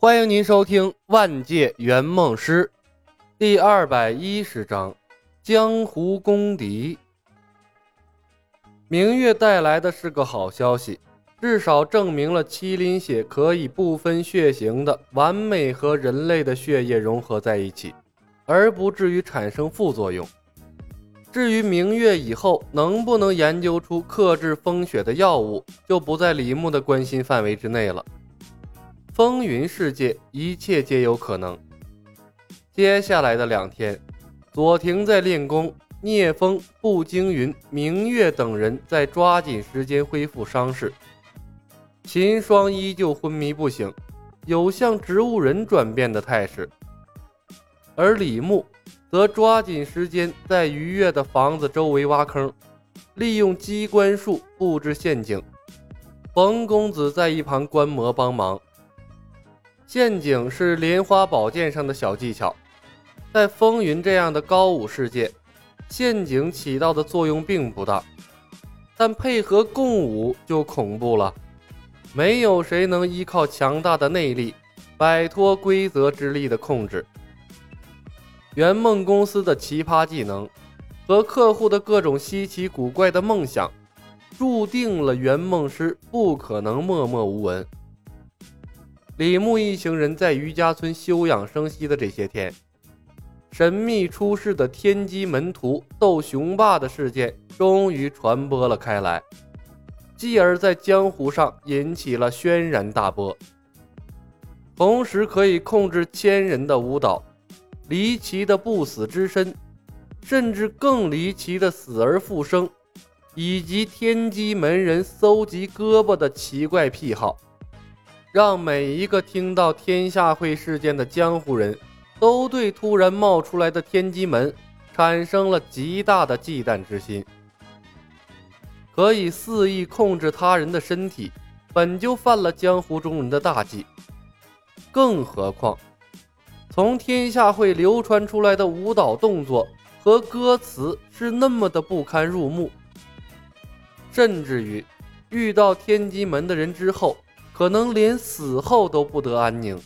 欢迎您收听《万界圆梦师》第二百一十章《江湖公敌》。明月带来的是个好消息，至少证明了麒麟血可以不分血型的完美和人类的血液融合在一起，而不至于产生副作用。至于明月以后能不能研究出克制风雪的药物，就不在李牧的关心范围之内了。风云世界，一切皆有可能。接下来的两天，左庭在练功，聂风、步惊云、明月等人在抓紧时间恢复伤势。秦霜依旧昏迷不醒，有向植物人转变的态势。而李牧则抓紧时间在愉悦的房子周围挖坑，利用机关术布置陷阱。冯公子在一旁观摩帮忙。陷阱是莲花宝剑上的小技巧，在风云这样的高武世界，陷阱起到的作用并不大，但配合共舞就恐怖了。没有谁能依靠强大的内力摆脱规则之力的控制。圆梦公司的奇葩技能和客户的各种稀奇古怪的梦想，注定了圆梦师不可能默默无闻。李牧一行人在余家村休养生息的这些天，神秘出世的天机门徒斗雄霸的事件终于传播了开来，继而在江湖上引起了轩然大波。同时可以控制千人的舞蹈，离奇的不死之身，甚至更离奇的死而复生，以及天机门人搜集胳膊的奇怪癖好。让每一个听到天下会事件的江湖人都对突然冒出来的天机门产生了极大的忌惮之心。可以肆意控制他人的身体，本就犯了江湖中人的大忌。更何况，从天下会流传出来的舞蹈动作和歌词是那么的不堪入目，甚至于遇到天机门的人之后。可能连死后都不得安宁。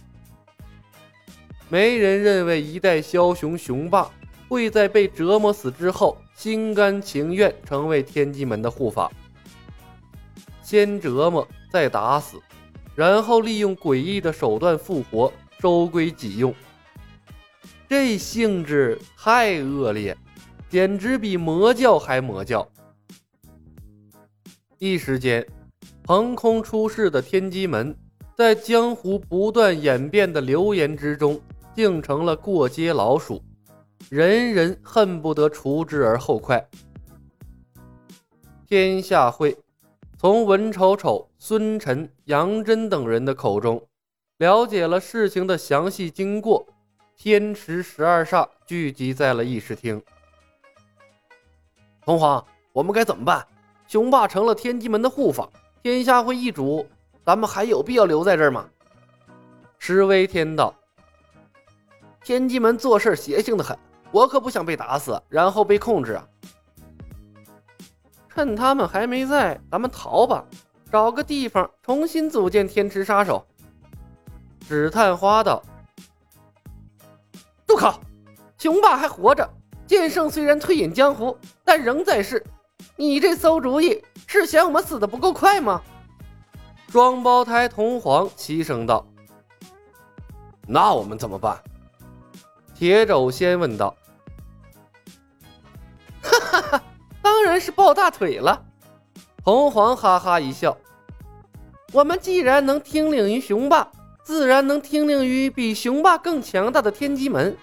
没人认为一代枭雄雄霸会在被折磨死之后心甘情愿成为天机门的护法。先折磨，再打死，然后利用诡异的手段复活，收归己用。这性质太恶劣，简直比魔教还魔教。一时间。横空出世的天机门，在江湖不断演变的流言之中，竟成了过街老鼠，人人恨不得除之而后快。天下会从文丑丑、孙晨、杨真等人的口中了解了事情的详细经过，天池十二煞聚集在了议事厅。童皇，我们该怎么办？雄霸成了天机门的护法。天下会易主，咱们还有必要留在这儿吗？石威天道，天机门做事邪性的很，我可不想被打死，然后被控制啊！趁他们还没在，咱们逃吧，找个地方重新组建天池杀手。纸探花道，住口！雄霸还活着，剑圣虽然退隐江湖，但仍在世。你这馊主意是嫌我们死的不够快吗？双胞胎同皇齐声道：“那我们怎么办？”铁肘先问道：“哈哈哈，当然是抱大腿了。”同皇哈哈一笑：“我们既然能听令于雄霸，自然能听令于比雄霸更强大的天机门。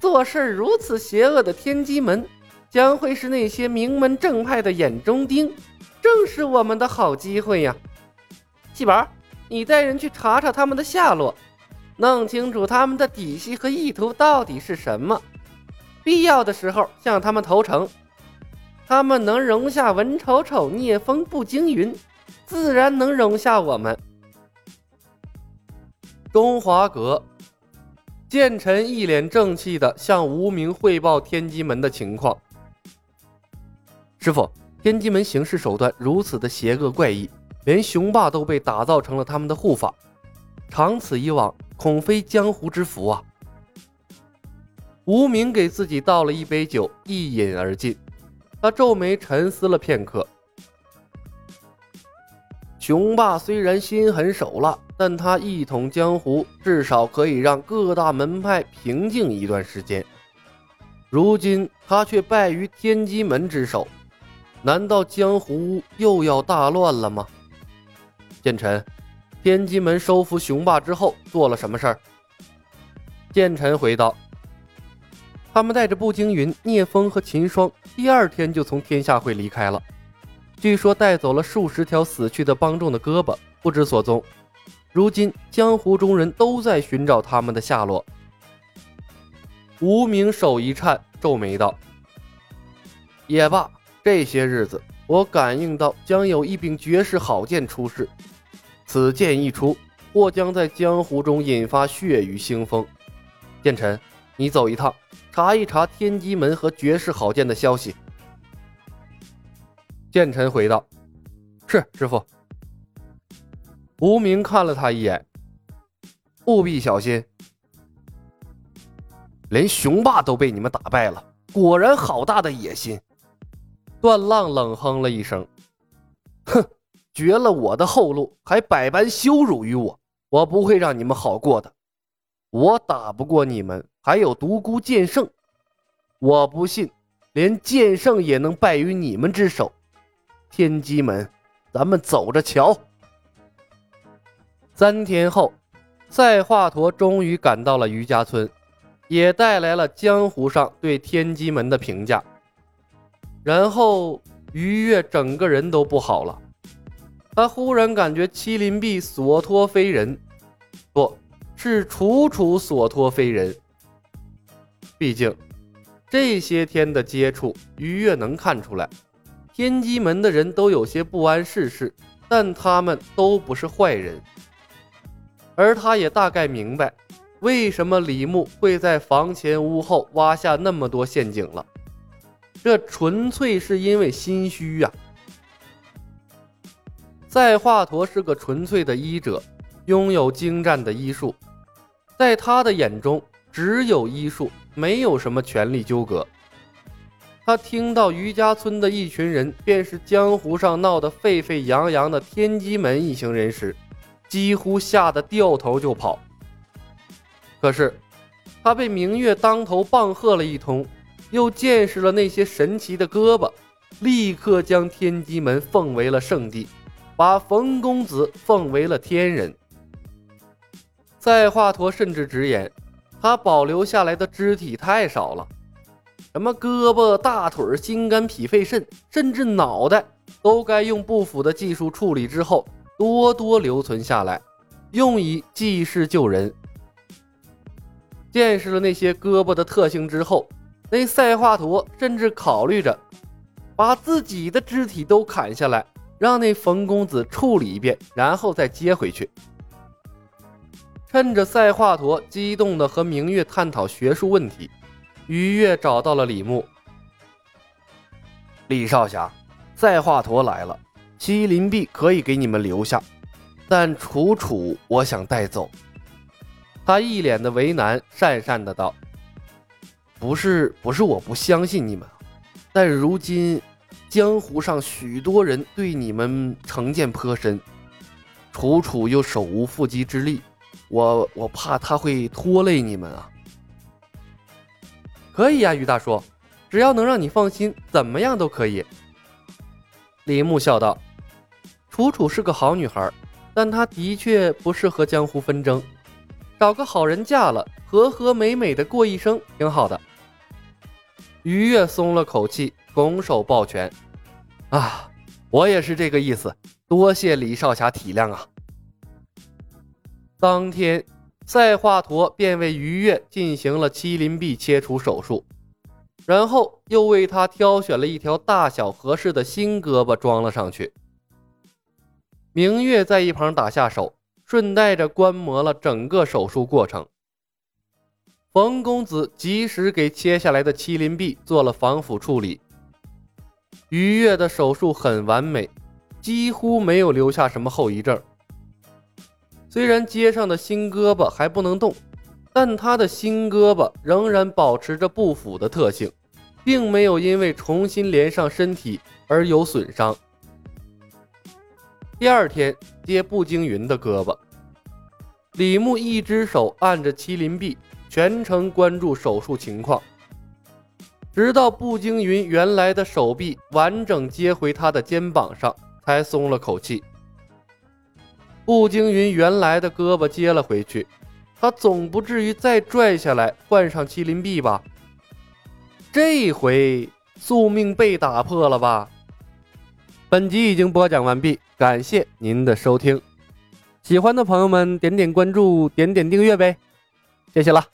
做事如此邪恶的天机门。”将会是那些名门正派的眼中钉，正是我们的好机会呀！细宝，你带人去查查他们的下落，弄清楚他们的底细和意图到底是什么。必要的时候向他们投诚，他们能容下文丑丑、聂风、步惊云，自然能容下我们。中华阁，剑臣一脸正气地向无名汇报天机门的情况。师傅，天机门行事手段如此的邪恶怪异，连雄霸都被打造成了他们的护法，长此以往，恐非江湖之福啊！无名给自己倒了一杯酒，一饮而尽。他皱眉沉思了片刻。雄霸虽然心狠手辣，但他一统江湖，至少可以让各大门派平静一段时间。如今他却败于天机门之手，难道江湖又要大乱了吗？剑臣，天机门收服雄霸之后做了什么事儿？剑臣回道。他们带着步惊云、聂风和秦霜，第二天就从天下会离开了。据说带走了数十条死去的帮众的胳膊，不知所踪。如今江湖中人都在寻找他们的下落。无名手一颤，皱眉道：“也罢，这些日子我感应到将有一柄绝世好剑出世，此剑一出，或将在江湖中引发血雨腥风。剑臣，你走一趟。”查一查天机门和绝世好剑的消息。剑臣回道：“是师傅。”无名看了他一眼，务必小心。连雄霸都被你们打败了，果然好大的野心！段浪冷哼了一声：“哼，绝了我的后路，还百般羞辱于我，我不会让你们好过的。我打不过你们。”还有独孤剑圣，我不信，连剑圣也能败于你们之手。天机门，咱们走着瞧。三天后，赛华佗终于赶到了余家村，也带来了江湖上对天机门的评价。然后，于越整个人都不好了，他忽然感觉麒麟臂所托非人，不是楚楚所托非人。毕竟，这些天的接触，于越能看出来，天机门的人都有些不谙世事，但他们都不是坏人。而他也大概明白，为什么李牧会在房前屋后挖下那么多陷阱了。这纯粹是因为心虚呀。在华佗是个纯粹的医者，拥有精湛的医术，在他的眼中，只有医术。没有什么权力纠葛。他听到余家村的一群人便是江湖上闹得沸沸扬扬的天机门一行人时，几乎吓得掉头就跑。可是，他被明月当头棒喝了一通，又见识了那些神奇的胳膊，立刻将天机门奉为了圣地，把冯公子奉为了天人。赛华佗甚至直言。他保留下来的肢体太少了，什么胳膊、大腿、心肝、脾肺肾，甚至脑袋，都该用不腐的技术处理之后，多多留存下来，用以济世救人。见识了那些胳膊的特性之后，那赛华佗甚至考虑着把自己的肢体都砍下来，让那冯公子处理一遍，然后再接回去。趁着赛华佗激动地和明月探讨学术问题，于越找到了李牧。李少侠，赛华佗来了，麒麟臂可以给你们留下，但楚楚我想带走。他一脸的为难，讪讪的道：“不是，不是我不相信你们，但如今江湖上许多人对你们成见颇深，楚楚又手无缚鸡之力。”我我怕他会拖累你们啊！可以呀，于大叔，只要能让你放心，怎么样都可以。李牧笑道：“楚楚是个好女孩，但她的确不适合江湖纷争，找个好人嫁了，和和美美的过一生，挺好的。”于越松了口气，拱手抱拳：“啊，我也是这个意思，多谢李少侠体谅啊！”当天，赛华佗便为于越进行了麒麟臂切除手术，然后又为他挑选了一条大小合适的新胳膊装了上去。明月在一旁打下手，顺带着观摩了整个手术过程。冯公子及时给切下来的麒麟臂做了防腐处理。于越的手术很完美，几乎没有留下什么后遗症。虽然接上的新胳膊还不能动，但他的新胳膊仍然保持着不腐的特性，并没有因为重新连上身体而有损伤。第二天接步惊云的胳膊，李牧一只手按着麒麟臂，全程关注手术情况，直到步惊云原来的手臂完整接回他的肩膀上，才松了口气。步惊云原来的胳膊接了回去，他总不至于再拽下来换上麒麟臂吧？这回宿命被打破了吧？本集已经播讲完毕，感谢您的收听。喜欢的朋友们点点关注，点点订阅呗，谢谢了。